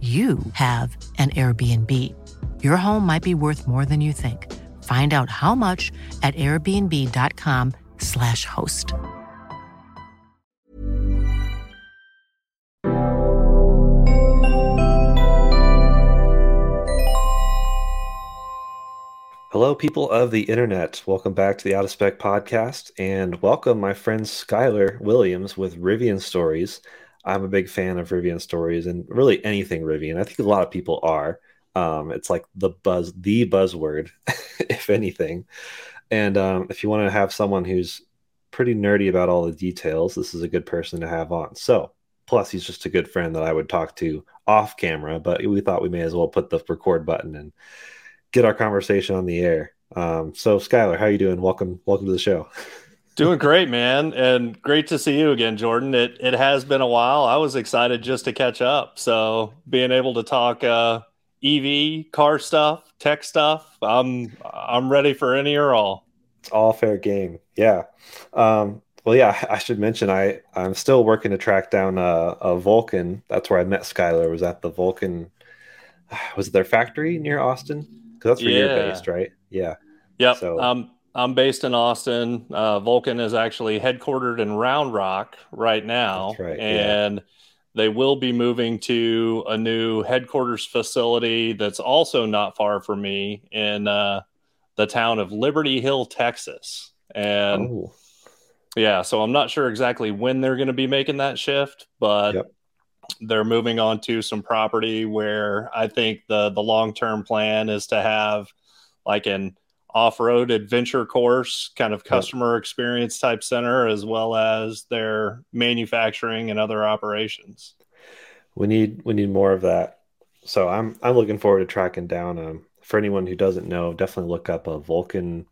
you have an Airbnb. Your home might be worth more than you think. Find out how much at airbnb.com/slash host. Hello, people of the internet. Welcome back to the Out of Spec podcast, and welcome my friend Skylar Williams with Rivian Stories. I'm a big fan of Rivian Stories and really anything Rivian. I think a lot of people are. Um, it's like the buzz, the buzzword, if anything. And um, if you want to have someone who's pretty nerdy about all the details, this is a good person to have on. So, plus, he's just a good friend that I would talk to off camera, but we thought we may as well put the record button and get our conversation on the air. Um, so, Skylar, how you doing? Welcome, welcome to the show. Doing great, man, and great to see you again, Jordan. It it has been a while. I was excited just to catch up. So being able to talk uh, EV, car stuff, tech stuff, I'm I'm ready for any or all. It's all fair game. Yeah. Um, well, yeah, I should mention I I'm still working to track down a, a Volcon. That's where I met Skylar. Was at the Volcon? Was it their factory near Austin? Because that's where Yeah. you're based, right? Yeah. Yep. So- Um, I'm based in Austin. Uh, Volcon is actually headquartered in Round Rock right now, right, yeah. and they will be moving to a new headquarters facility that's also not far from me in uh, the town of Liberty Hill, Texas. And oh, Yeah, so I'm not sure exactly when they're going to be making that shift, but Yep. they're moving on to some property where I think the the long term plan is to have like an off road adventure course, kind of customer experience type center, as well as their manufacturing and other operations. we need we need more of that. So I'm I'm looking forward to tracking down. Um, for anyone who doesn't know, definitely look up a Volcon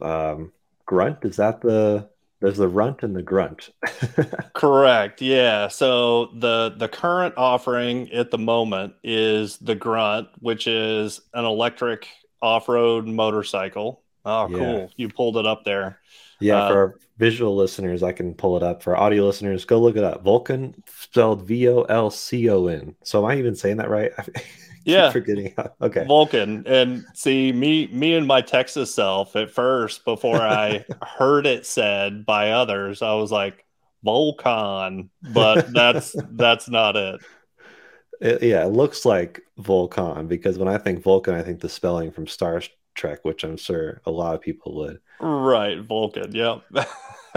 um, grunt. Is that the there's the runt and the grunt? Correct. Yeah. So the the current offering at the moment is the Grunt, which is an electric off-road motorcycle. Oh, Yeah. cool. You pulled it up there. Yeah, Uh, for visual listeners, I can pull it up. For audio listeners, go look it up. Volcon spelled V O L C O N. So am I even saying that right? Yeah. forgetting. How, okay. Vulcan. And see, me me and my Texas self at first, before I heard it said by others, I was like, Volcon. But that's that's not it. It- yeah, it looks like Volcan because when I think Vulcan, I think the spelling from Star Trek, which I'm sure a lot of people would. Right, Vulcan. Yeah.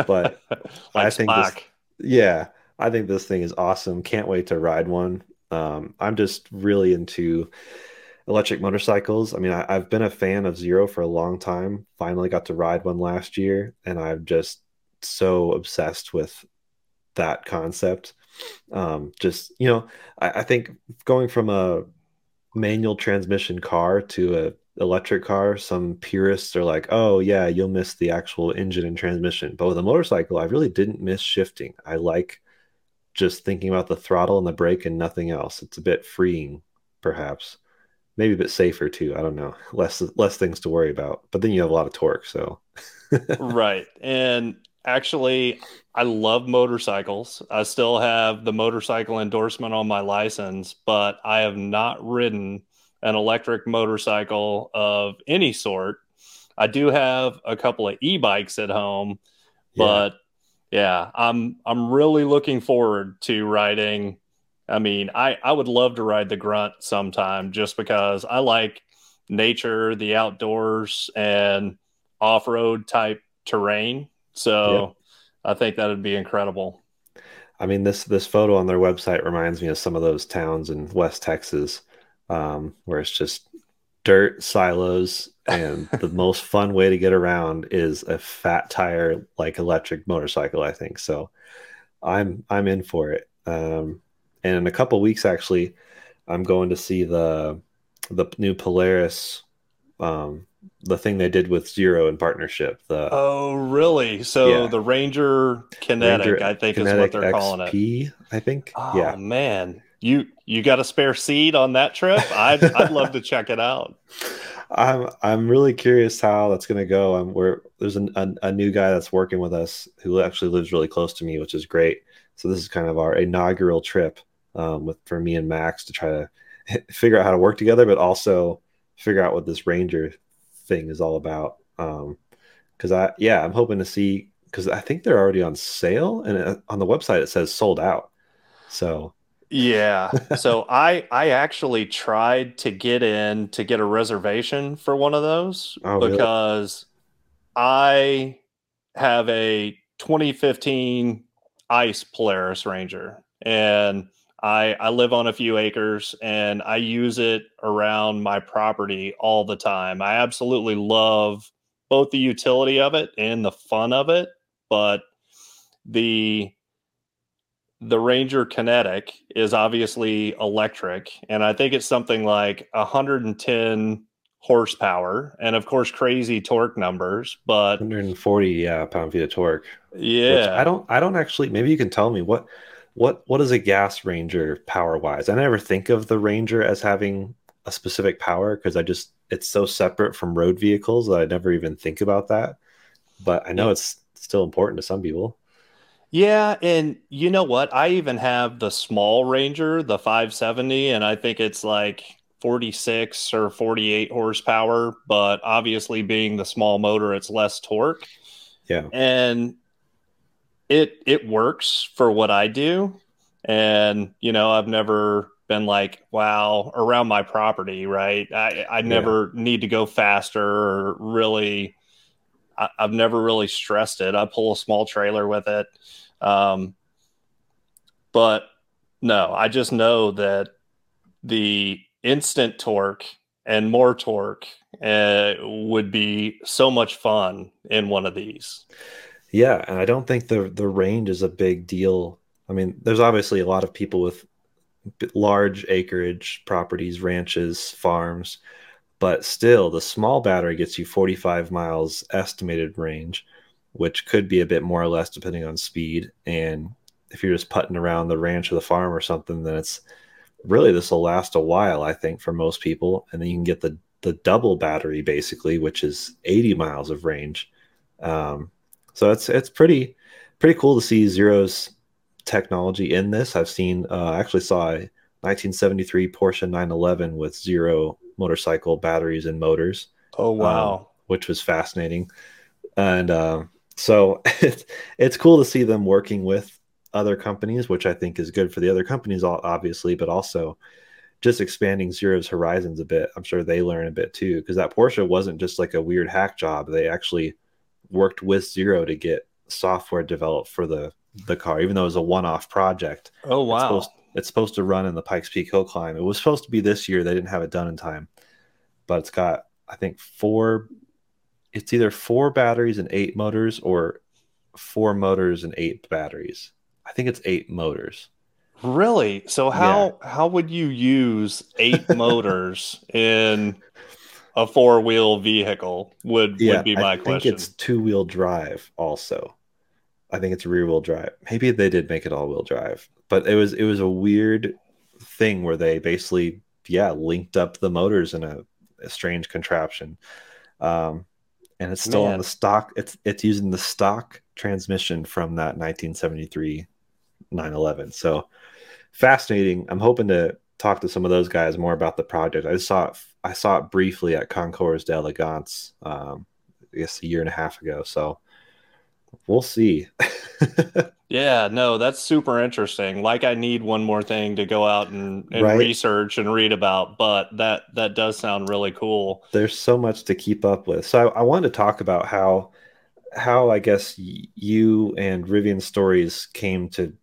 But I like think this- Yeah, I think this thing is awesome. Can't wait to ride one. Um, I'm just really into electric motorcycles. I mean, I, I've been a fan of Zero for a long time. Finally got to ride one last year, and I'm just so obsessed with that concept. Um, just, you know, I, I think going from a manual transmission car to a electric car, some purists are like, oh yeah, you'll miss the actual engine and transmission. But with a motorcycle, I really didn't miss shifting. I like just thinking about the throttle and the brake and nothing else. It's a bit freeing, perhaps. Maybe a bit safer too. I don't know. Less less things to worry about. But then you have a lot of torque, so right. And actually, I love motorcycles. I still have the motorcycle endorsement on my license, but I have not ridden an electric motorcycle of any sort. I do have a couple of e-bikes at home, yeah. but yeah, I'm I'm really looking forward to riding. I mean, I I would love to ride the Grunt sometime just because I like nature, the outdoors, and off-road type terrain. So I think that would be incredible. I mean this this photo on their website reminds me of some of those towns in West Texas, um, where it's just dirt silos and the most fun way to get around is a fat tire like electric motorcycle i think. So i'm i'm in for it. Um, and in a couple weeks actually i'm going to see the the new polaris um, the thing they did with zero in partnership the oh really? So yeah. the ranger kinetic ranger, i think kinetic is what they're XP, calling it. I think. Oh yeah. man. You you got a spare seat on that trip? I'd, I'd love to check it out. I'm I'm really curious how that's going to go. Um, we're there's an, a, a new guy that's working with us who actually lives really close to me, which is great. So this is kind of our inaugural trip um, with for me and Max to try to figure out how to work together, but also figure out what this Ranger thing is all about. Um, because I yeah, I'm hoping to see because I think they're already on sale and uh, on the website it says sold out. So yeah. so I I actually tried to get in to get a reservation for one of those oh, because really? I have a 2015 Ice Polaris Ranger and I I live on a few acres and I use it around my property all the time. I absolutely love both the utility of it and the fun of it, but the the Ranger Kinetic is obviously electric, and I think it's something like 110 horsepower, and of course, crazy torque numbers. But 140, yeah, pound feet of torque. Yeah, I don't, I don't actually. Maybe you can tell me what, what, what is a gas Ranger power wise? I never think of the Ranger as having a specific power because I just it's so separate from road vehicles that I never even think about that. But I know it's still important to some people. Yeah, and you know what? I even have the small Ranger, the 570, and I think it's like 46 or 48 horsepower, but obviously being the small motor, it's less torque. Yeah. And it it works for what I do. And you know, I've never been like, wow, around my property, right? I I never yeah. need to go faster or really I, have never really stressed it. I pull a small trailer with it. Um, but no, I just know that the instant torque and more torque uh, would be so much fun in one of these. Yeah, and I don't think the the range is a big deal. I mean, there's obviously a lot of people with large acreage properties, ranches, farms but still the small battery gets you 45 miles estimated range which could be a bit more or less depending on speed. And if you're just putting around the ranch or the farm or something then it's really this will last a while i think for most people. And then you can get the the double battery basically which is 80 miles of range. Um, so it's it's pretty pretty cool to see zero's technology in this i've seen uh, i actually saw a 1973 porsche 911 with zero motorcycle batteries and motors. Oh wow, um, which was fascinating, and uh, so it's it's cool to see them working with other companies, which I think is good for the other companies, obviously, but also just expanding Zero's horizons a bit. I'm sure they learn a bit too, because that Porsche wasn't just like a weird hack job. They actually worked with Zero to get software developed for the the car, even though it was a one-off project. Oh wow! It's supposed, it's supposed to run in the Pikes Peak Hill Climb. It was supposed to be this year. They didn't have it done in time, but it's got I think four. It's either four batteries and eight motors, or four motors and eight batteries. I think it's eight motors. Really? So how yeah. how would you use eight motors in a four wheel vehicle? Would yeah, would be my I question. I think it's two wheel drive also. I think it's rear wheel drive. Maybe they did make it all wheel drive, but it was it was a weird thing where they basically yeah linked up the motors in a, a strange contraption. Um, and it's still Man. on the stock. It's it's using the stock transmission from that 1973 911. So fascinating. I'm hoping to talk to some of those guys more about the project. I saw it, I saw it briefly at Concours d'Elegance, um, I guess a year and a half ago. So we'll see. yeah, no, that's super interesting. Like I need one more thing to go out and, and right? research and read about, but that that does sound really cool. There's so much to keep up with. So I, I wanted to talk about how how I guess you and Rivian Stories came to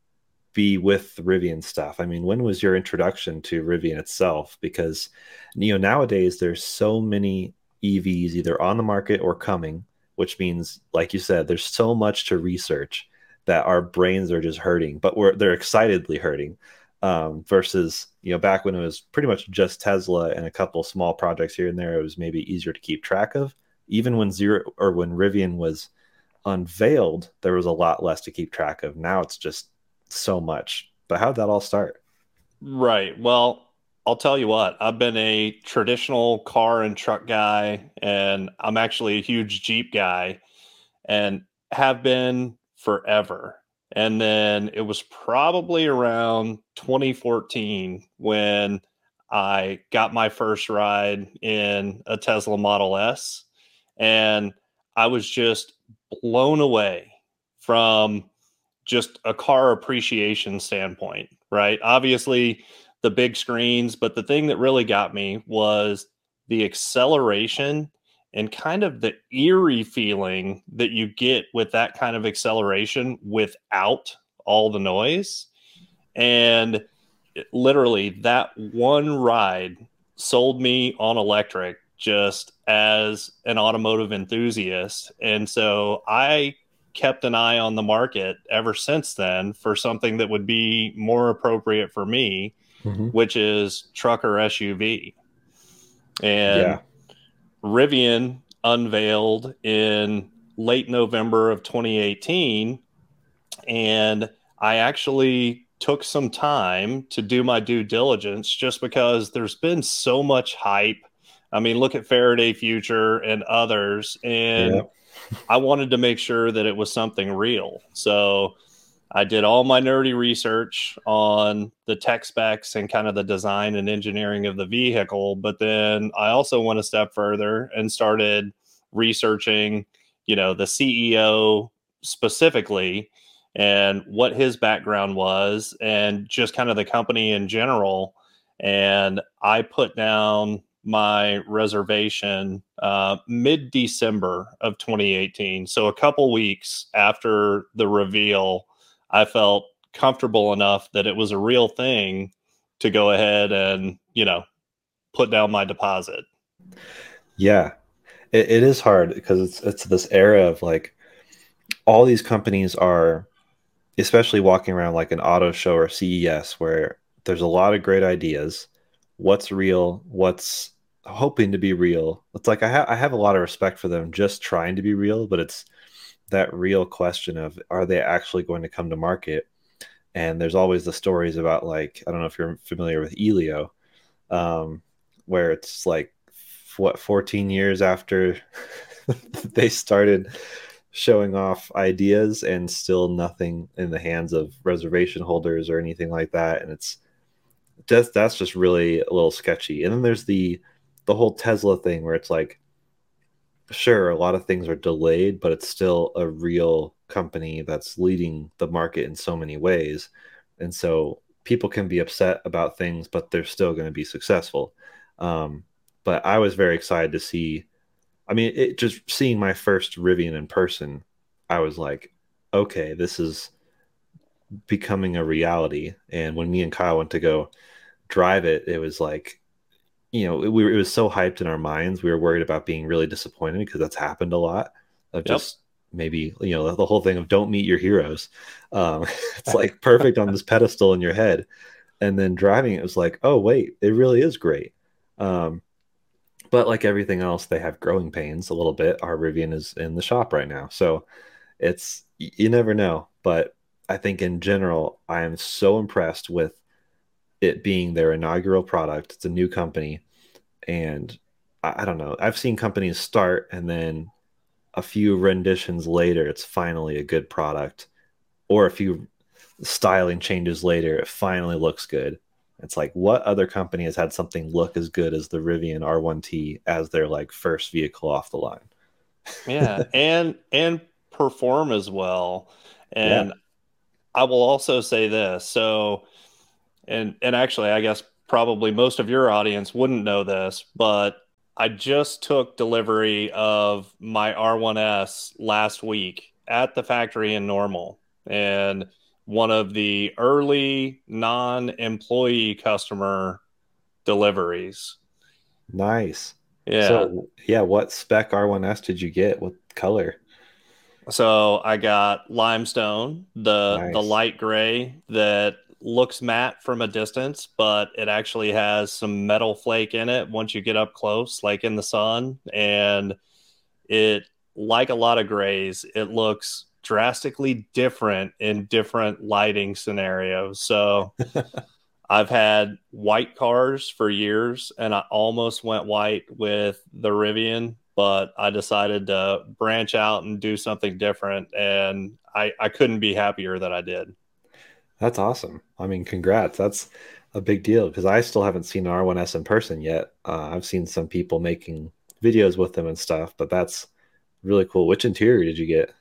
be with Rivian stuff? I mean, when was your introduction to Rivian itself? Because you know nowadays there's so many EVs either on the market or coming, which means, like you said, there's so much to research that our brains are just hurting, but we're they're excitedly hurting. Um, versus you know back when it was pretty much just Tesla and a couple small projects here and there, it was maybe easier to keep track of. Even when zero or when Rivian was unveiled, there was a lot less to keep track of. Now it's just so much. But how'd that all start? Right. Well, I'll tell you what, I've been a traditional car and truck guy, and I'm actually a huge Jeep guy and have been forever. And then it was probably around 2014 when I got my first ride in a Tesla Model S. And I was just blown away from just a car appreciation standpoint, right? Obviously, the big screens, but the thing that really got me was the acceleration and kind of the eerie feeling that you get with that kind of acceleration without all the noise. And literally, that one ride sold me on electric just as an automotive enthusiast. And so I kept an eye on the market ever since then for something that would be more appropriate for me, mm-hmm. which is truck or SUV. And yeah. Rivian unveiled in late November of 2018. And I actually took some time to do my due diligence just because there's been so much hype. I mean, look at Faraday Future and others. And I wanted to make sure that it was something real. So I did all my nerdy research on the tech specs and kind of the design and engineering of the vehicle. But then I also went a step further and started researching, you know, the CEO specifically and what his background was and just kind of the company in general. And I put down my reservation uh, mid December of 2018. So a couple weeks after the reveal, I felt comfortable enough that it was a real thing to go ahead and, you know, put down my deposit. Yeah, it, it is hard because it's it's this era of like all these companies are, especially walking around like an auto show or CES, where there's a lot of great ideas. What's real? What's hoping to be real. It's like I, ha- I have a lot of respect for them just trying to be real, but it's that real question of are they actually going to come to market? And there's always the stories about like I don't know if you're familiar with Elio, um, where it's like what 14 years after they started showing off ideas and still nothing in the hands of reservation holders or anything like that and it's just that's just really a little sketchy and then there's the the whole Tesla thing where it's like, sure, a lot of things are delayed, but it's still a real company that's leading the market in so many ways. And so people can be upset about things, but they're still going to be successful. Um, but I was very excited to see. I mean, it just seeing my first Rivian in person, I was like, okay, this is becoming a reality. And when me and Kyle went to go drive it, it was like you know, we were, it was so hyped in our minds. We were worried about being really disappointed because that's happened a lot of just maybe, you know, the whole thing of don't meet your heroes. Um, it's like perfect on this pedestal in your head. And then driving it was like, oh, wait, it really is great. Um, but like everything else, they have growing pains a little bit. Our Rivian is in the shop right now. So it's, you never know, but I think in general, I am so impressed with it being their inaugural product. It's a new company, and I, I don't know. I've seen companies start and then a few renditions later, it's finally a good product, or a few styling changes later, it finally looks good. It's like what other company has had something look as good as the Rivian R1T as their like first vehicle off the line? yeah, and and perform as well. And yeah. I will also say this. So and and actually I guess probably most of your audience wouldn't know this, but I just took delivery of my R1S last week at the factory in Normal. And one of the early non employee customer deliveries. Nice. Yeah. So, yeah, what spec R1S did you get? What color? So I got limestone, the nice. the light gray that looks matte from a distance, but it actually has some metal flake in it once you get up close, like in the sun. And it, like a lot of grays, it looks drastically different in different lighting scenarios. So I've had white cars for years and I almost went white with the Rivian, but I decided to branch out and do something different. And I, I couldn't be happier that I did. That's awesome. I mean, congrats. That's a big deal because I still haven't seen R1S in person yet. Uh, I've seen some people making videos with them and stuff, but that's really cool. Which interior did you get?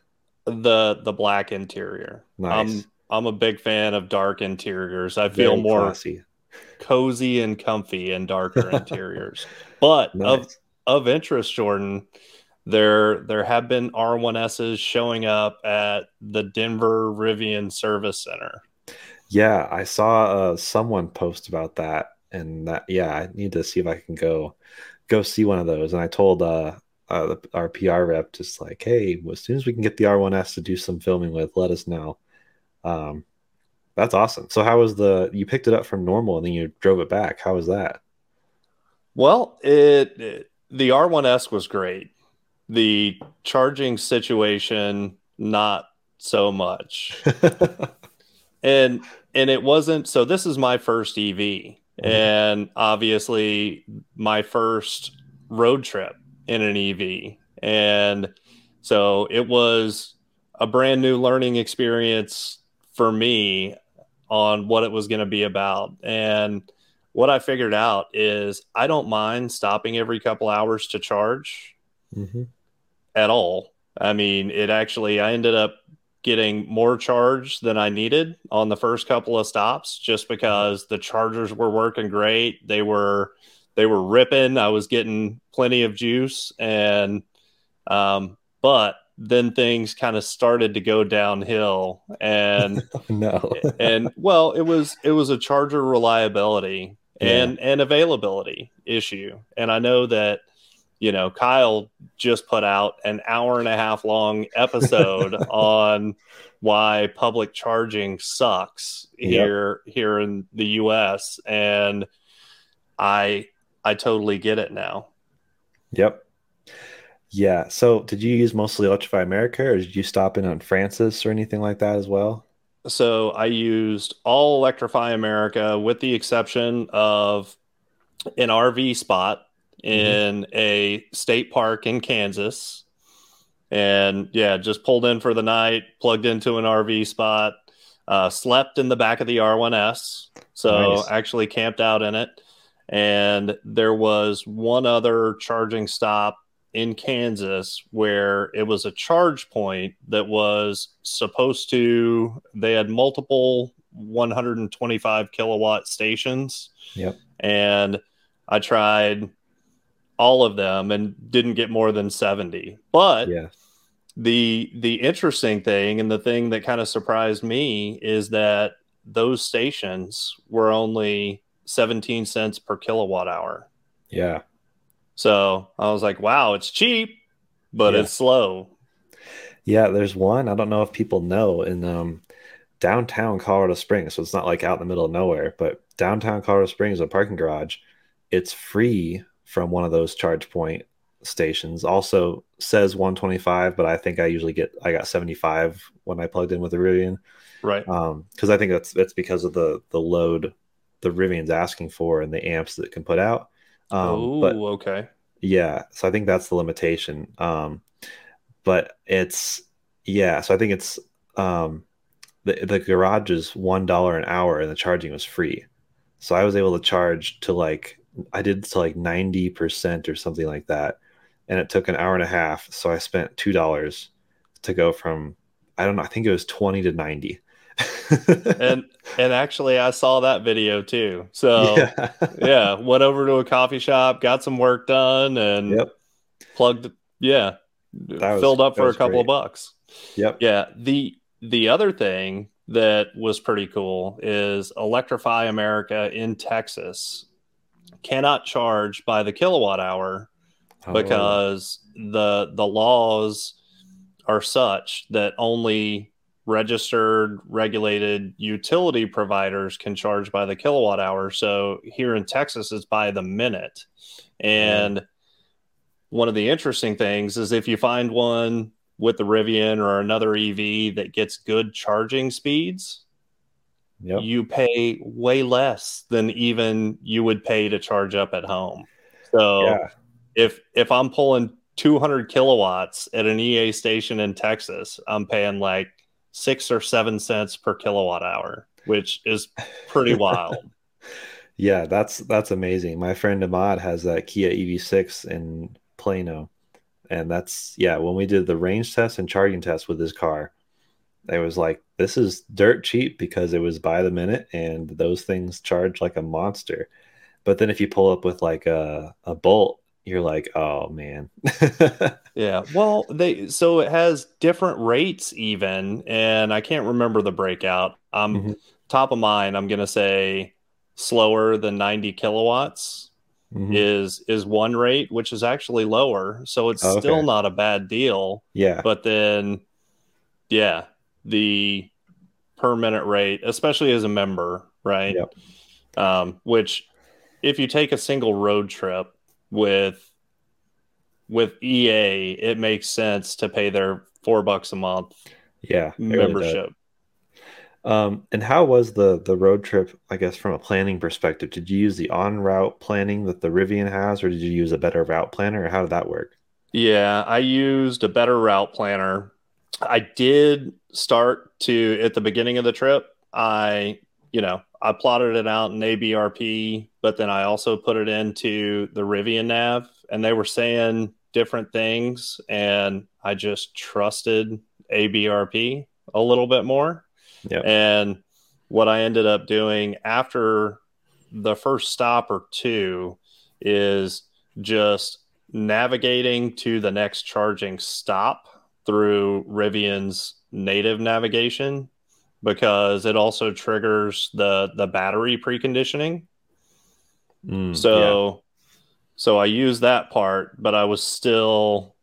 The the black interior. Nice. I'm I'm a big fan of dark interiors. I feel Very more classy. cozy and comfy in darker interiors. But Nice. of of interest, Jordan, there there have been R1Ss showing up at the Denver Rivian Service Center. Yeah, I saw uh, someone post about that, and that yeah, I need to see if I can go go see one of those. And I told uh, uh, the, our PR rep just like, hey, as soon as we can get the R1S to do some filming with, let us know. Um, that's awesome. So how was the? You picked it up from normal and then you drove it back. How was that? Well, it, it the R1S was great. The charging situation, not so much. and and it wasn't so this is my first ev mm-hmm. and obviously my first road trip in an ev and so it was a brand new learning experience for me on what it was going to be about and what i figured out is i don't mind stopping every couple hours to charge mm-hmm. at all i mean it actually i ended up getting more charge than I needed on the first couple of stops just because the chargers were working great. They were they were ripping. I was getting plenty of juice and um but then things kind of started to go downhill and no. and well, it was it was a charger reliability and Yeah. and availability issue. And I know that you know, Kyle just put out an hour and a half long episode on why public charging sucks Yep. here here in the US and I I totally get it now. Yep. Yeah. So did you use mostly Electrify America or did you stop in on Francis or anything like that as well? So I used all Electrify America with the exception of an RV spot in a state park in Kansas. And yeah, just pulled in for the night, plugged into an RV spot, uh, slept in the back of the R1S. So Nice. actually camped out in it. And there was one other charging stop in Kansas where it was a charge point that was supposed to, they had multiple 125 kilowatt stations. Yep. And I tried all of them and didn't get more than 70. But Yeah. the the interesting thing and the thing that kind of surprised me is that those stations were only 17 cents per kilowatt hour. Yeah. So I was like, wow, it's cheap, but Yeah. it's slow. Yeah, there's one. I don't know if people know in um, downtown Colorado Springs. So it's not like out in the middle of nowhere, but downtown Colorado Springs, a parking garage, it's free from one of those charge point stations. Also says 125, but I think I usually get I got 75 when I plugged in with the Rivian. Right. Um, because I think that's that's because of the the load the Rivian's asking for and the amps that it can put out. Um, oh, but okay. yeah, so I think that's the limitation. Um, but it's yeah, so I think it's um the the garage is one dollar an hour and the charging was free. So I was able to charge to like I did to like 90% or something like that. And it took an hour and a half. So I spent two dollars to go from I don't know, I think it was 20 to 90. and and actually I saw that video too. So yeah. yeah, went over to a coffee shop, got some work done and yep. plugged yeah. Was, filled up for a couple great. of bucks. Yep. Yeah. The the other thing that was pretty cool is Electrify America in Texas cannot charge by the kilowatt hour oh. because the the laws are such that only registered regulated utility providers can charge by the kilowatt hour so here in Texas it's by the minute and mm. one of the interesting things is if you find one with the Rivian or another EV that gets good charging speeds, yep. you pay way less than even you would pay to charge up at home. So yeah. if if I'm pulling 200 kilowatts at an EA station in Texas, I'm paying like six or seven cents per kilowatt hour, which is pretty wild. Yeah, that's that's amazing. My friend Ahmad has that Kia EV6 in Plano, and that's yeah when we did the range test and charging test with his car it was like this is dirt cheap because it was by the minute and those things charge like a monster but then if you pull up with like a, a bolt you're like oh man yeah well they so it has different rates even and i can't remember the breakout um mm-hmm. top of mind i'm gonna say slower than 90 kilowatts mm-hmm. is is one rate, which is actually lower. So it's okay. still not a bad deal. Yeah. But then, yeah, the per minute rate, especially as a member, right? Yep. Um, which, if you take a single road trip with with EA, it makes sense to pay their four bucks a month. Yeah, membership. Um, and how was the the road trip? I guess from a planning perspective, did you use the on route planning that the Rivian has, or did you use a better route planner, or how did that work? Yeah, I used a better route planner. I did start to at the beginning of the trip. I, you know, I plotted it out in ABRP, but then I also put it into the Rivian Nav, and they were saying different things, and I just trusted ABRP a little bit more. Yep. And what I ended up doing after the first stop or two is just navigating to the next charging stop through Rivian's native navigation because it also triggers the the battery preconditioning. Mm, so yeah. so I use that part, but I was still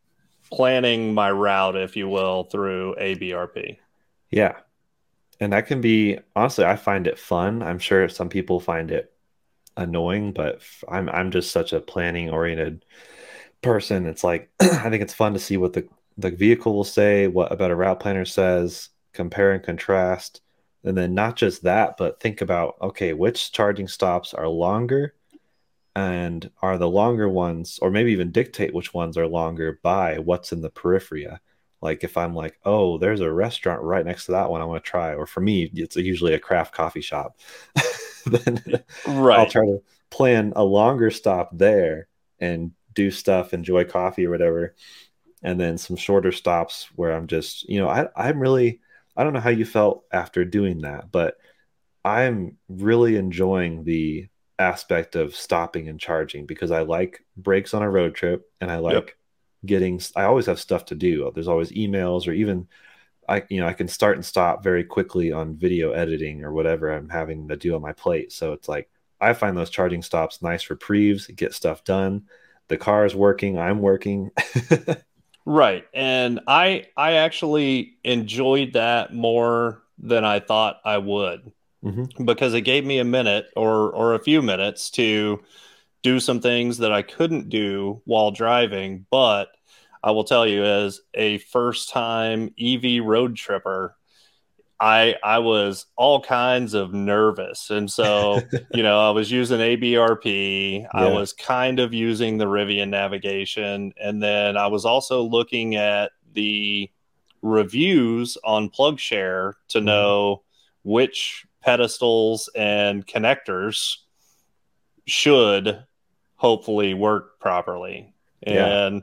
planning my route, if you will, through ABRP. Yeah and that can be honestly i find it fun i'm sure some people find it annoying but i'm i'm just such a planning oriented person it's like i think it's fun to see what the the vehicle will say what about a route planner says compare and contrast. And then not just that but think about okay which charging stops are longer and are the longer ones or maybe even dictate which ones are longer by what's in the periphery like if i'm like oh there's a restaurant right next to that one i want to try or for me it's usually a craft coffee shop. Then right. i'll try to plan a longer stop there and do stuff enjoy coffee or whatever and then some shorter stops where i'm just you know I, i'm really i don't know how you felt after doing that but i'm really enjoying the aspect of stopping and charging because i like breaks on a road trip and i like yep getting i always have stuff to do. There's always emails or even i you know i can start and stop very quickly on video editing or whatever i'm having to do on my plate. So it's like i find those charging stops nice reprieves get stuff done. The car is working i'm working right and i i actually enjoyed that more than i thought i would mm-hmm. because it gave me a minute or or a few minutes to do some things that I couldn't do while driving. But I will tell you, as a first time EV road tripper, I I was all kinds of nervous, and so you know I was using ABRP. Yeah. I was kind of using the Rivian navigation, and then I was also looking at the reviews on PlugShare to mm-hmm. know which pedestals and connectors should hopefully work properly. Yeah.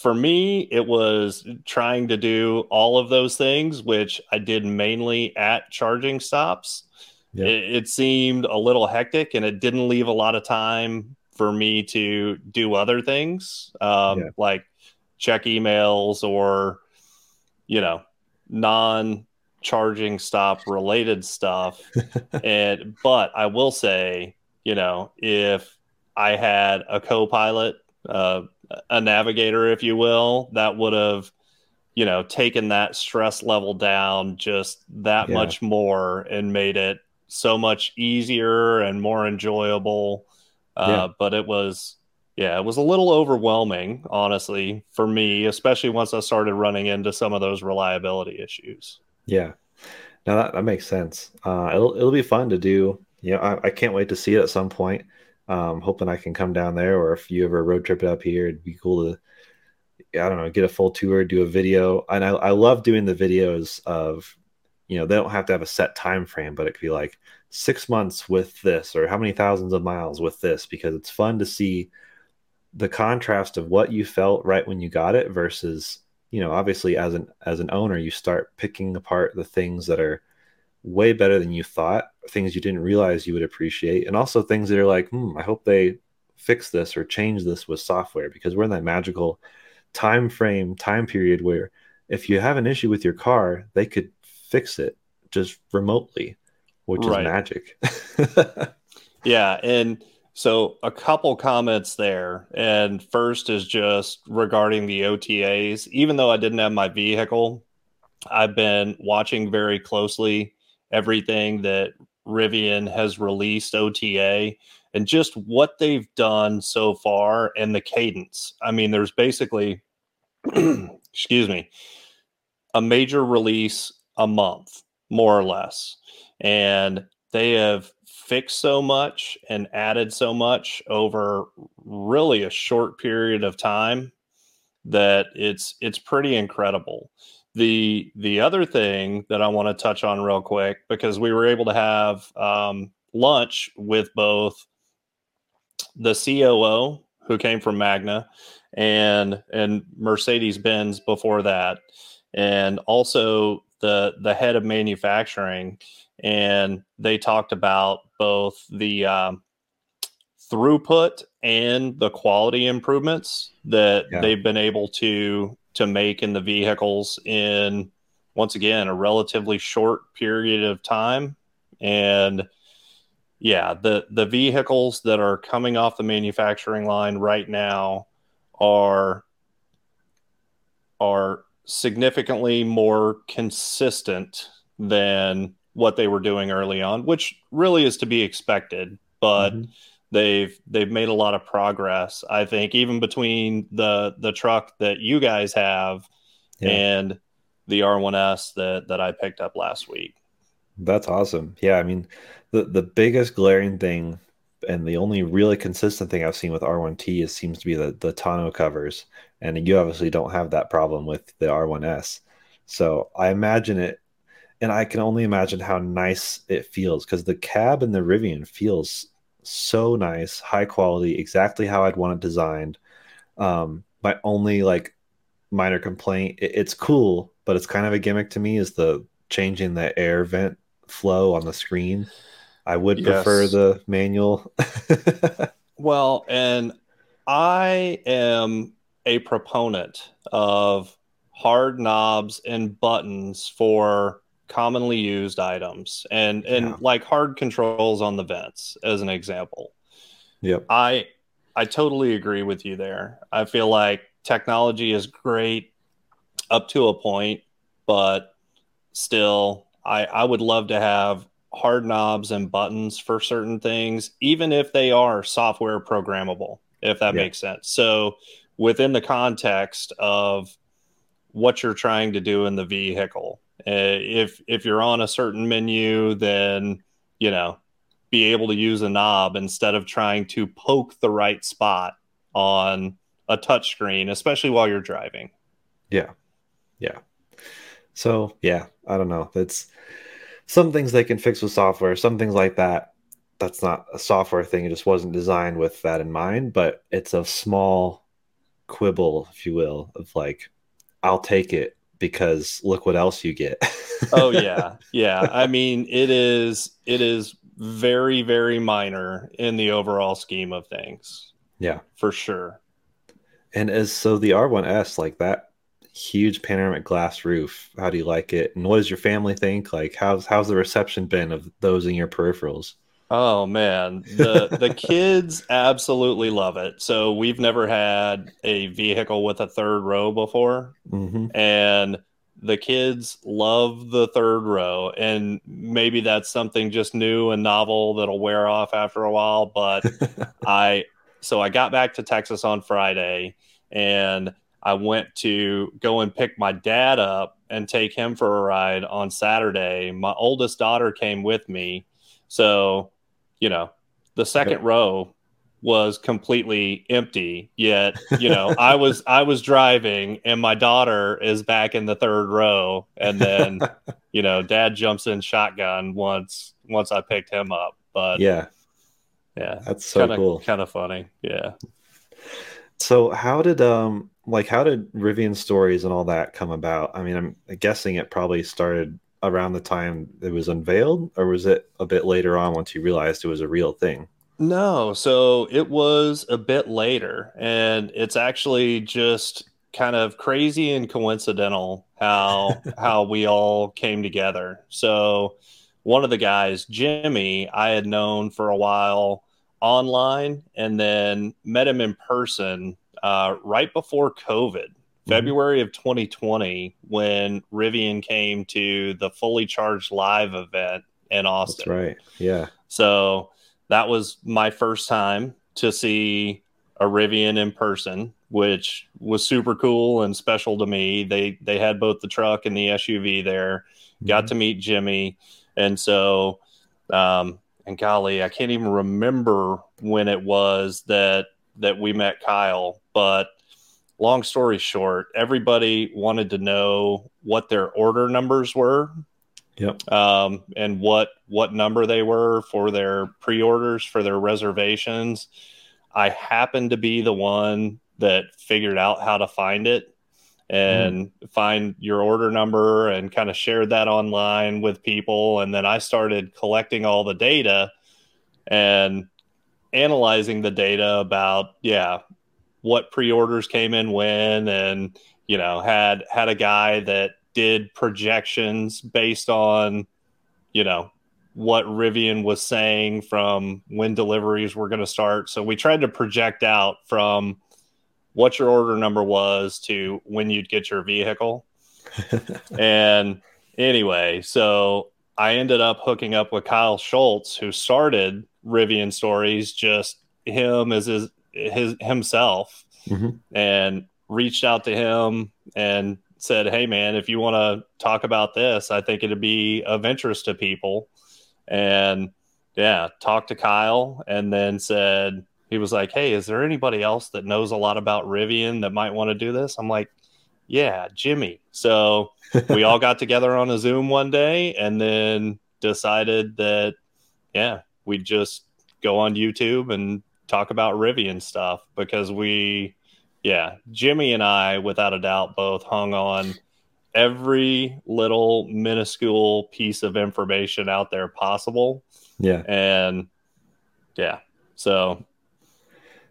For me, it was trying to do all of those things, which I did mainly at charging stops. It, it, seemed a little hectic and it didn't leave a lot of time for me to do other things um, yeah. like check emails or, you know, non charging stop related stuff. and, but I will say, you know, if I had a co pilot, uh, a navigator, if you will, that would have, you know, taken that stress level down just that yeah. much more and made it so much easier and more enjoyable. Uh, yeah. But it was, yeah, it was a little overwhelming, honestly, for me, especially once I started running into some of those reliability issues. Yeah. Now that, that makes sense. Uh, it'll, it'll be fun to do. You know, I, I can't wait to see it at some point. Um, hoping I can come down there, or if you ever road trip up here, it'd be cool to, I don't know, get a full tour, do a video. And I, I love doing the videos of, you know, they don't have to have a set time frame, but it could be like six months with this, or how many thousands of miles with this, because it's fun to see the contrast of what you felt right when you got it versus, you know, obviously as an as an owner, you start picking apart the things that are way better than you thought, things you didn't realize you would appreciate, and also things that are like, hmm, I hope they fix this or change this with software because we're in that magical time frame, time period where if you have an issue with your car, they could fix it just remotely, which right. is magic. yeah, and so a couple comments there. And first is just regarding the OTAs. Even though I didn't have my vehicle, I've been watching very closely everything that Rivian has released OTA and just what they've done so far and the cadence. I mean, there's basically, excuse me, a major release a month, more or less. And they have fixed so much and added so much over really a short period of time that it's it's pretty incredible. The the other thing that I want to touch on real quick because we were able to have um, lunch with both the COO who came from Magna and and Mercedes Benz before that, and also the the head of manufacturing, and they talked about both the um, throughput and the quality improvements that yeah. they've been able to to make in the vehicles in once again a relatively short period of time. And yeah the the vehicles that are coming off the manufacturing line right now are are significantly more consistent than what they were doing early on which really is to be expected. But mm-hmm they've they've made a lot of progress. I think even between the the truck that you guys have yeah. and the R1S that that I picked up last week. That's awesome. Yeah, I mean, the the biggest glaring thing and the only really consistent thing I've seen with R1T is seems to be the the tonneau covers, and you obviously don't have that problem with the R1S. So I imagine it, and I can only imagine how nice it feels because the cab in the Rivian feels so nice, high quality, exactly how I'd want it designed. Um, my only like minor complaint, it, it's cool, but it's kind of a gimmick to me is the changing the air vent flow on the screen. I would yes. prefer the manual. well, and I am a proponent of hard knobs and buttons for commonly used items and and yeah. like hard controls on the vents as an example. Yep. I I totally agree with you there. I feel like technology is great up to a point, but still I I would love to have hard knobs and buttons for certain things, even if they are software programmable, if that makes sense. So, within the context of what you're trying to do in the vehicle, uh, if if you're on a certain menu, then you know be able to use a knob instead of trying to poke the right spot on a touchscreen, especially while you're driving. Yeah, yeah. So yeah, I don't know. That's some things they can fix with software. Some things like that. That's not a software thing. It just wasn't designed with that in mind. But it's a small quibble, if you will, of like, I'll take it because look what else you get. oh yeah, yeah. I mean, it is it is very very minor in the overall scheme of things. Yeah, for sure. And as so the R1S like that huge panoramic glass roof. How do you like it? And what does your family think? Like how's how's the reception been of those in your peripherals? Oh man, the the kids absolutely love it. So we've never had a vehicle with a third row before, mm-hmm. and the kids love the third row. And maybe that's something just new and novel that'll wear off after a while. But I so I got back to Texas on Friday, and I went to go and pick my dad up and take him for a ride on Saturday. My oldest daughter came with me. So, you know, the second row was completely empty yet you know i was i was driving and my daughter is back in the third row. And then you know dad jumps in shotgun once once i picked him up. But yeah. Yeah that's so kinda, cool. kind of funny. Yeah. So how did um like how did Rivian stories and all that come about? I mean, I'm guessing it probably started around the time it was unveiled, or was it a bit later on once you realized it was a real thing? No, so it was a bit later, and it's actually just kind of crazy and coincidental how how we all came together. So one of the guys, Jimmy, I had known for a while online, and then met him in person uh, right before COVID. February of 2020, when Rivian came to the fully charged live event in Austin. That's right. Yeah. So that was my first time to see a Rivian in person, which was super cool and special to me. They they had both the truck and the SUV there. Mm-hmm. Got to meet Jimmy, and so um, and golly, I can't even remember when it was that that we met Kyle, but long story short, everybody wanted to know what their order numbers were. Yep. Um, and what what number they were for their pre-orders for their reservations. I happened to be the one that figured out how to find it and mm. find your order number and kind of shared that online with people and then I started collecting all the data and analyzing the data about yeah what pre-orders came in when and you know had had a guy that did projections based on you know what Rivian was saying from when deliveries were going to start. So we tried to project out from what your order number was to when you'd get your vehicle. And anyway so I ended up hooking up with Kyle Schultz who started Rivian stories, just him as his, his himself, mm-hmm. and reached out to him and said, "Hey, man, if you want to talk about this, I think it'd be of interest to people." And yeah, talked to Kyle, and then said he was like, "Hey, is there anybody else that knows a lot about Rivian that might want to do this?" I'm like, "Yeah, Jimmy." So we all got together on a Zoom one day, and then decided that yeah, we'd just go on YouTube and talk about Rivian stuff because we, yeah, Jimmy and I, without a doubt, both hung on every little minuscule piece of information out there possible. Yeah. And yeah, so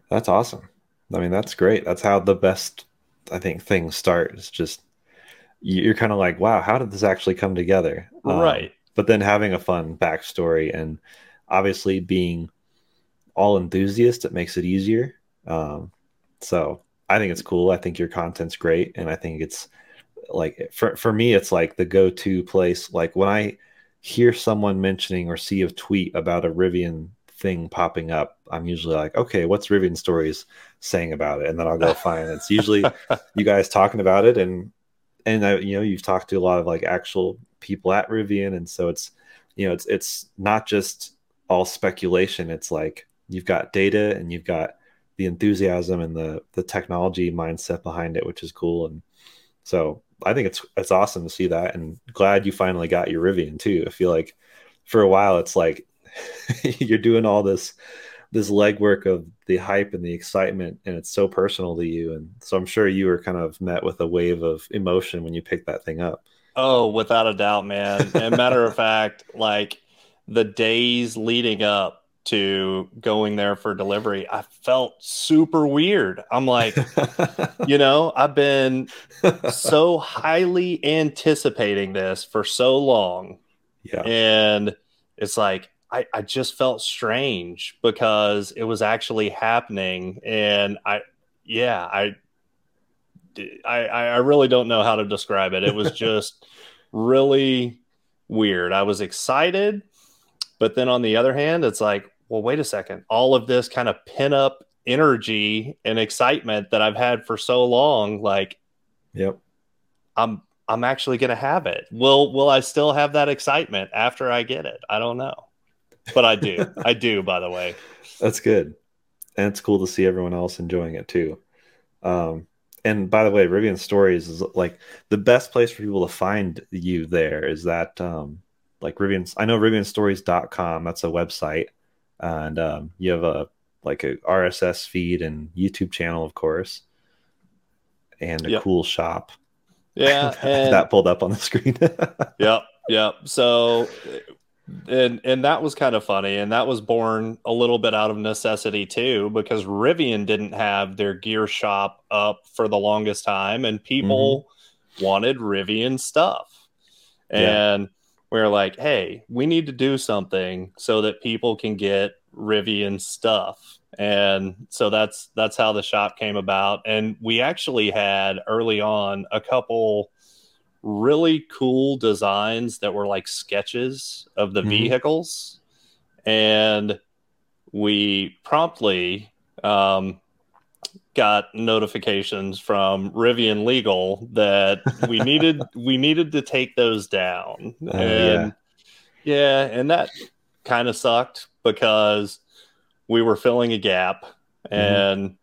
that's awesome. I mean, that's great. That's how the best, I think, things start. It's just, you're kind of like, wow, how did this actually come together? Um, right. Um, but then having a fun backstory and obviously being all enthusiasts, it makes it easier um, so i think it's cool i think your content's great and i think it's like for, for me it's like the go-to place like when i hear someone mentioning or see a tweet about a Rivian thing popping up, I'm usually like, okay, what's Rivian Stories saying about it? And then I'll go find it. It's usually you guys talking about it, and and I, you know you've talked to a lot of like actual people at Rivian, and so it's you know it's it's not just all speculation. It's like you've got data and you've got the enthusiasm and the the technology mindset behind it, which is cool. And so I think it's it's awesome to see that, and glad you finally got your Rivian too. I feel like for a while it's like you're doing all this this legwork of the hype and the excitement and it's so personal to you and so i'm sure you were kind of met with a wave of emotion when you picked that thing up oh without a doubt man and matter of fact like the days leading up to going there for delivery i felt super weird. I'm like you know i've been so highly anticipating this for so long. Yeah. And it's like I, I just felt strange because it was actually happening. And i yeah i i i really don't know how to describe it. It was just really weird. I was excited but then on the other hand it's like well wait a second all of this kind of pin up energy and excitement that i've had for so long like yep i'm i'm actually going to have it will will i still have that excitement after i get it i don't know but I do. I do, by the way. That's good. And it's cool to see everyone else enjoying it too. Um, and by the way, Rivian Stories is like the best place for people to find you there is that um, like Rivian, I know RivianStories.com, that's a website. And um, you have a like a RSS feed and YouTube channel, of course, and a yep. cool shop. Yeah. That pulled up on the screen. yep. Yep. So and and that was kind of funny and that was born a little bit out of necessity too because rivian didn't have their gear shop up for the longest time and people mm-hmm. wanted rivian stuff and yeah. We are like hey we need to do something so that people can get rivian stuff and so that's that's how the shop came about and we actually had early on a couple really cool designs that were like sketches of the mm-hmm. vehicles. And we promptly um, got notifications from Rivian Legal that we needed we needed to take those down. Uh, and yeah. yeah, and that kind of sucked because we were filling a gap mm-hmm. and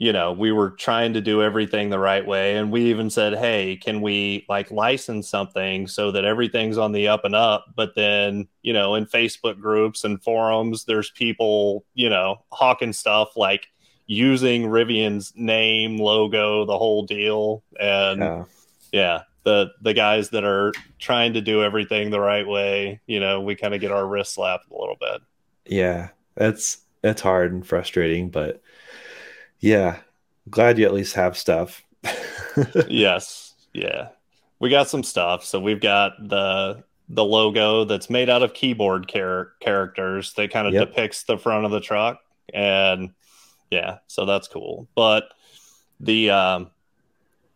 you know, we were trying to do everything the right way. And we even said, hey, can we like license something so that everything's on the up and up? But then, you know, in Facebook groups and forums, there's people, you know, hawking stuff like using Rivian's name, logo, the whole deal. And yeah. yeah, the the guys that are trying to do everything the right way, you know, we kind of get our wrist slapped a little bit. Yeah, that's that's hard and frustrating, but yeah. Glad you at least have stuff. yes. Yeah. We got some stuff. So we've got the the logo that's made out of keyboard char- characters that kind of yep. depicts the front of the truck and yeah, so that's cool. But the um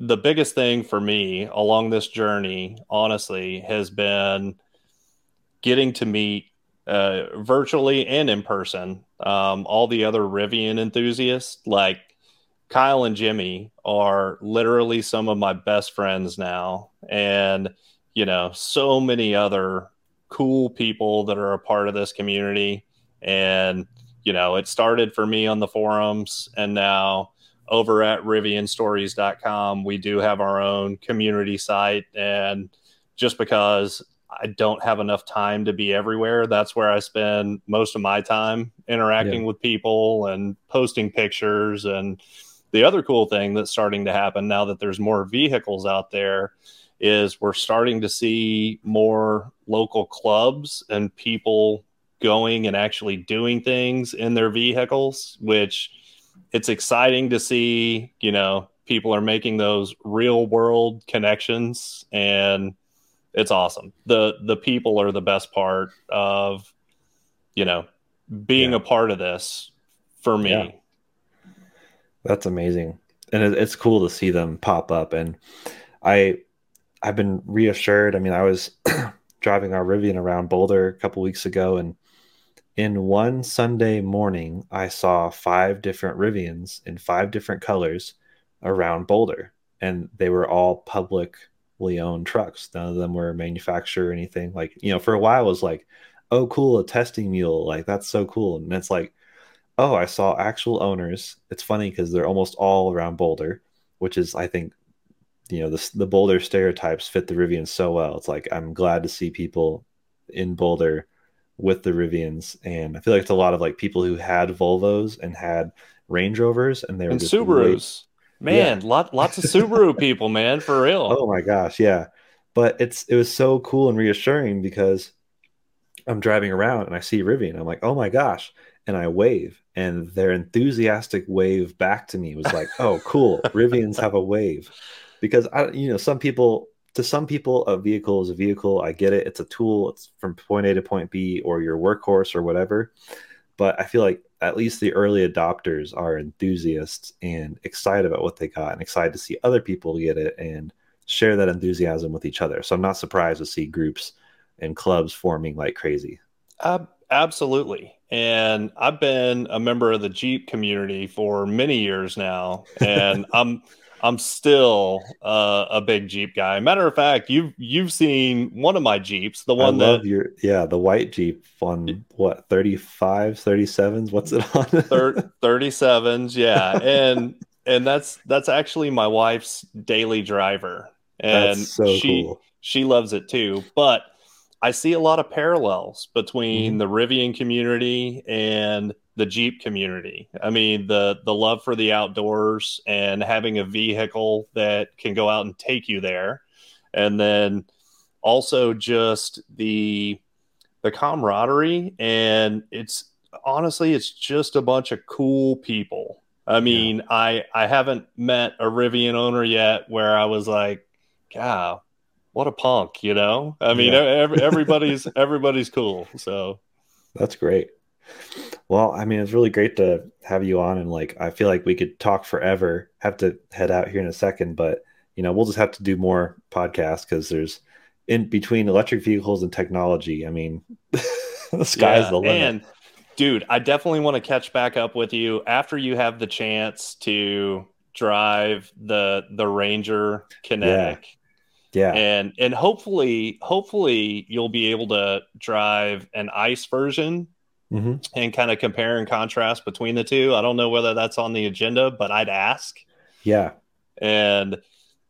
the biggest thing for me along this journey, honestly, has been getting to meet uh, virtually and in person. Um, all the other Rivian enthusiasts, like Kyle and Jimmy, are literally some of my best friends now. And, you know, so many other cool people that are a part of this community. And, you know, it started for me on the forums and now over at rivianstories.com we do have our own community site and just because I don't have enough time to be everywhere. That's where I spend most of my time interacting yeah. with people and posting pictures. And the other cool thing that's starting to happen now that there's more vehicles out there is we're starting to see more local clubs and people going and actually doing things in their vehicles, which it's exciting to see, you know, people are making those real world connections and it's awesome. The the people are the best part of you know being yeah. a part of this for me. Yeah. That's amazing. And it, it's cool to see them pop up and I I've been reassured. I mean, I was driving our Rivian around Boulder a couple weeks ago, and in one Sunday morning, I saw five different Rivians in five different colors around Boulder, and they were all publicly owned trucks. None of them were manufactured or anything. Like, you know, for a while, it was like, oh, cool, a testing mule. Like, that's so cool. And it's like, oh, I saw actual owners. It's funny because they're almost all around Boulder, which is, I think, you know, the, the Boulder stereotypes fit the Rivian so well. It's like, I'm glad to see people in Boulder with the Rivians. And I feel like it's a lot of like people who had Volvos and had Range Rovers and they were and just Subarus. Man, yeah. lot, lots of Subaru people, man, for real. Oh my gosh, yeah. But it's it was so cool and reassuring because I'm driving around and I see Rivian. I'm like, oh my gosh. And I wave, and their enthusiastic wave back to me was like, oh, cool. Rivians have a wave. Because I you know, some people to some people, a vehicle is a vehicle. I get it. It's a tool. It's from point A to point B or your workhorse or whatever. But I feel like at least the early adopters are enthusiasts and excited about what they got and excited to see other people get it and share that enthusiasm with each other. So I'm not surprised to see groups and clubs forming like crazy. Uh, absolutely. And I've been a member of the Jeep community for many years now. And I'm I'm still uh, a big Jeep guy. Matter of fact, you've you've seen one of my Jeeps, the one that your yeah, the white Jeep on what 35s, 37s, what's it on? 37s, yeah. And and that's that's actually my wife's daily driver. And so she cool. she loves it too. But I see a lot of parallels between mm-hmm. the Rivian community and the Jeep community. I mean, the the love for the outdoors and having a vehicle that can go out and take you there, and then also just the the camaraderie and it's honestly it's just a bunch of cool people. I mean, yeah. I I haven't met a Rivian owner yet where I was like, God, what a punk, you know? I mean, yeah. every, everybody's everybody's cool. So that's great. Well, I mean, it's really great to have you on, and like, I feel like we could talk forever. Have to head out here in a second, but you know, we'll just have to do more podcasts because there's in between electric vehicles and technology. I mean, the sky's yeah, the limit. And dude, I definitely want to catch back up with you after you have the chance to drive the the Ranger Kinetic. Yeah. yeah. And and hopefully hopefully you'll be able to drive an ice version mm-hmm. and kind of compare and contrast between the two. I don't know whether that's on the agenda, but I'd ask. Yeah. And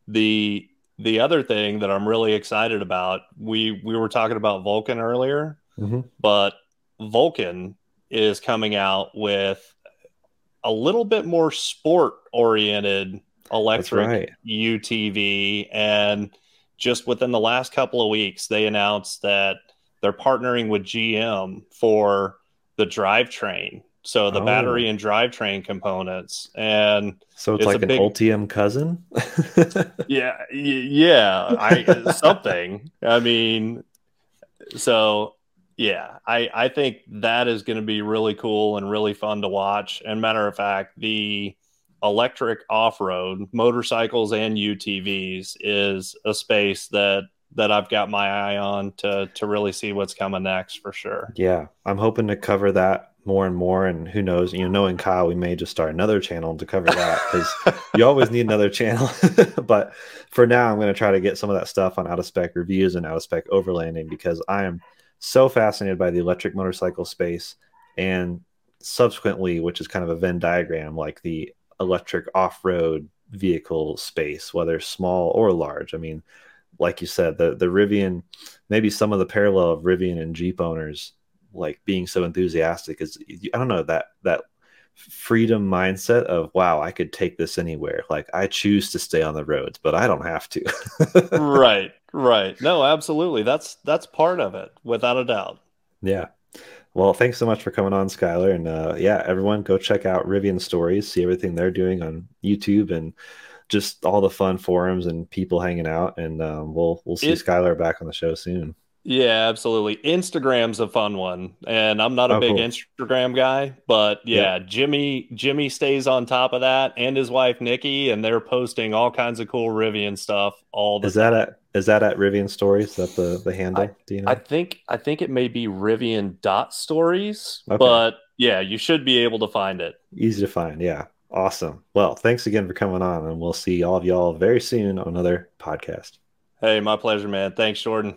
the the other thing that I'm really excited about, we we were talking about Volcon earlier, mm-hmm. but Volcon is coming out with a little bit more sport oriented electric right. UTV and just within the last couple of weeks they announced that they're partnering with GM for the drivetrain. So the oh. battery and drivetrain components, and so it's, it's like an big, Ultium cousin. yeah, yeah, I something. I mean, so yeah, I I think that is going to be really cool and really fun to watch. And matter of fact, the electric off road motorcycles and UTVs is a space that that I've got my eye on to to really see what's coming next for sure. Yeah, I'm hoping to cover that more and more. And who knows, you know, knowing Kyle, we may just start another channel to cover that because you always need another channel. but for now, I'm going to try to get some of that stuff on out of spec reviews and out of spec overlanding because I am so fascinated by the electric motorcycle space and subsequently, which is kind of a Venn diagram, like the electric off road vehicle space, whether small or large. I mean, like you said, the the Rivian, maybe some of the parallel of Rivian and Jeep owners like being so enthusiastic is I don't know that that freedom mindset of wow I could take this anywhere. Like I choose to stay on the roads but I don't have to. Right right. No absolutely. That's that's part of it without a doubt. Yeah. Well thanks so much for coming on Skylar and uh, yeah everyone go check out Rivian stories see everything they're doing on YouTube and just all the fun forums and people hanging out. And um, we'll we'll see it, Skylar back on the show soon. Yeah, absolutely. Instagram's a fun one, and I'm not a Oh, big cool. Instagram guy, but yeah, Jimmy Jimmy stays on top of that, and his wife Nikki, and they're posting all kinds of cool Rivian stuff all the Is that at is that at Rivian Stories? Is that the the handle? Do you know? I think I think it may be Rivian dot stories, Okay. but yeah, you should be able to find it. Easy to find. Yeah. Awesome. Well, thanks again for coming on, and we'll see all of y'all very soon on another podcast. Hey, my pleasure, man. Thanks, Jordan.